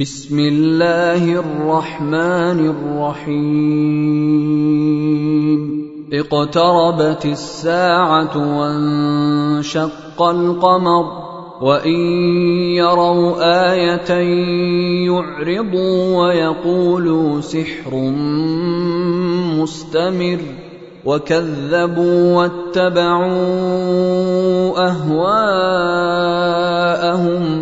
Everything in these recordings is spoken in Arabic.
بسم الله الرحمن الرحيم. اقتربت الساعة وانشق القمر وإن يروا آية يعرضوا ويقولوا سحر مستمر. وكذبوا واتبعوا أهواءهم.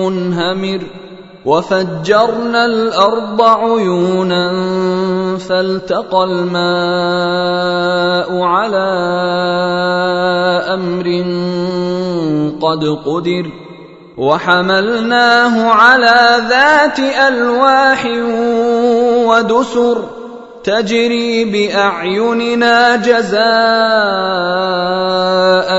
منهمر وفجرنا الأرض عيونا فالتقى الماء على أمر قد قدر وحملناه على ذات ألواح ودسر تجري بأعيننا جزاء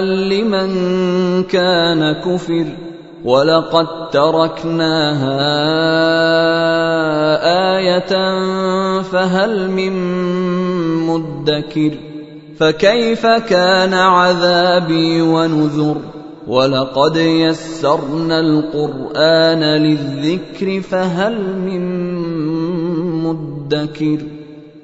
لمن كان كفر ولقد تركناها آية فهل من مدكر فكيف كان عذابي ونذر ولقد يسرنا القرآن للذكر فهل من مدكر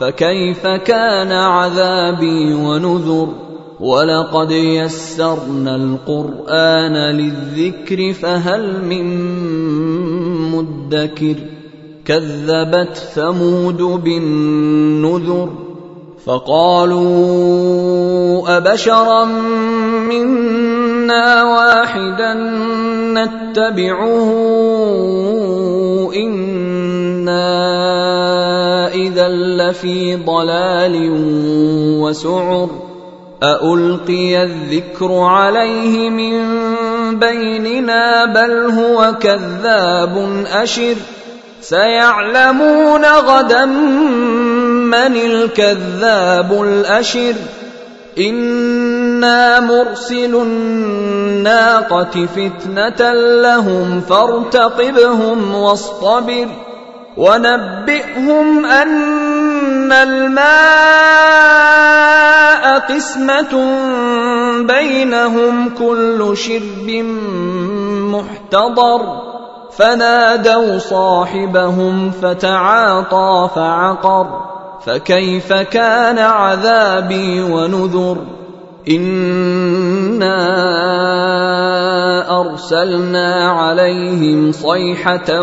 فكيف كان عذابي ونذر ولقد يسرنا القرآن للذكر فهل من مدكر كذبت ثمود بالنذر فقالوا أبشرا منا واحدا نتبعه إنا اذا لفي ضلال وسعر أألقي الذكر عليه من بيننا بل هو كذاب أشر سيعلمون غدا من الكذاب الأشر إنا مرسل الناقة فتنة لهم فارتقبهم واصطبر ونبئهم أن الماء قسمة بينهم كل شرب محتضر. فنادوا صاحبهم فتعاطى فعقر. فكيف كان عذابي ونذر؟ إنا أرسلنا عليهم صيحة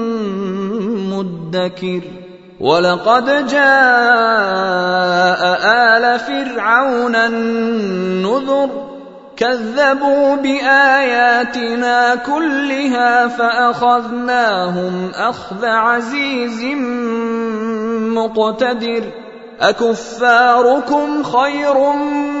مدكر ولقد جاء آل فرعون النذر كذبوا بآياتنا كلها فأخذناهم أخذ عزيز مقتدر. أكفاركم خير من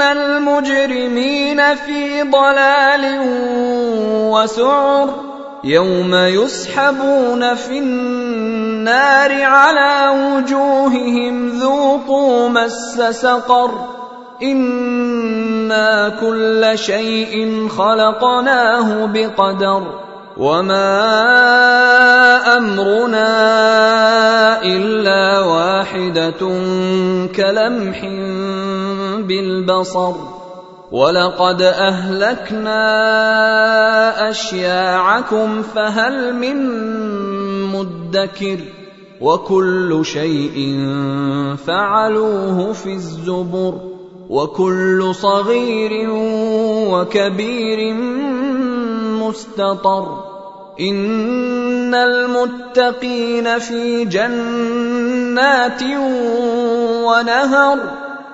ان المجرمين في ضلال وسعر يوم يسحبون في النار على وجوههم ذوقوا مس سقر أنا كل شيء خلقناه بقدر وما امرنا الا واحدة كلمح بالبصر ولقد أهلكنا أشياعكم فهل من مدكر وكل شيء فعلوه في الزبر وكل صغير وكبير مستطر إن المتقين في جنات ونهر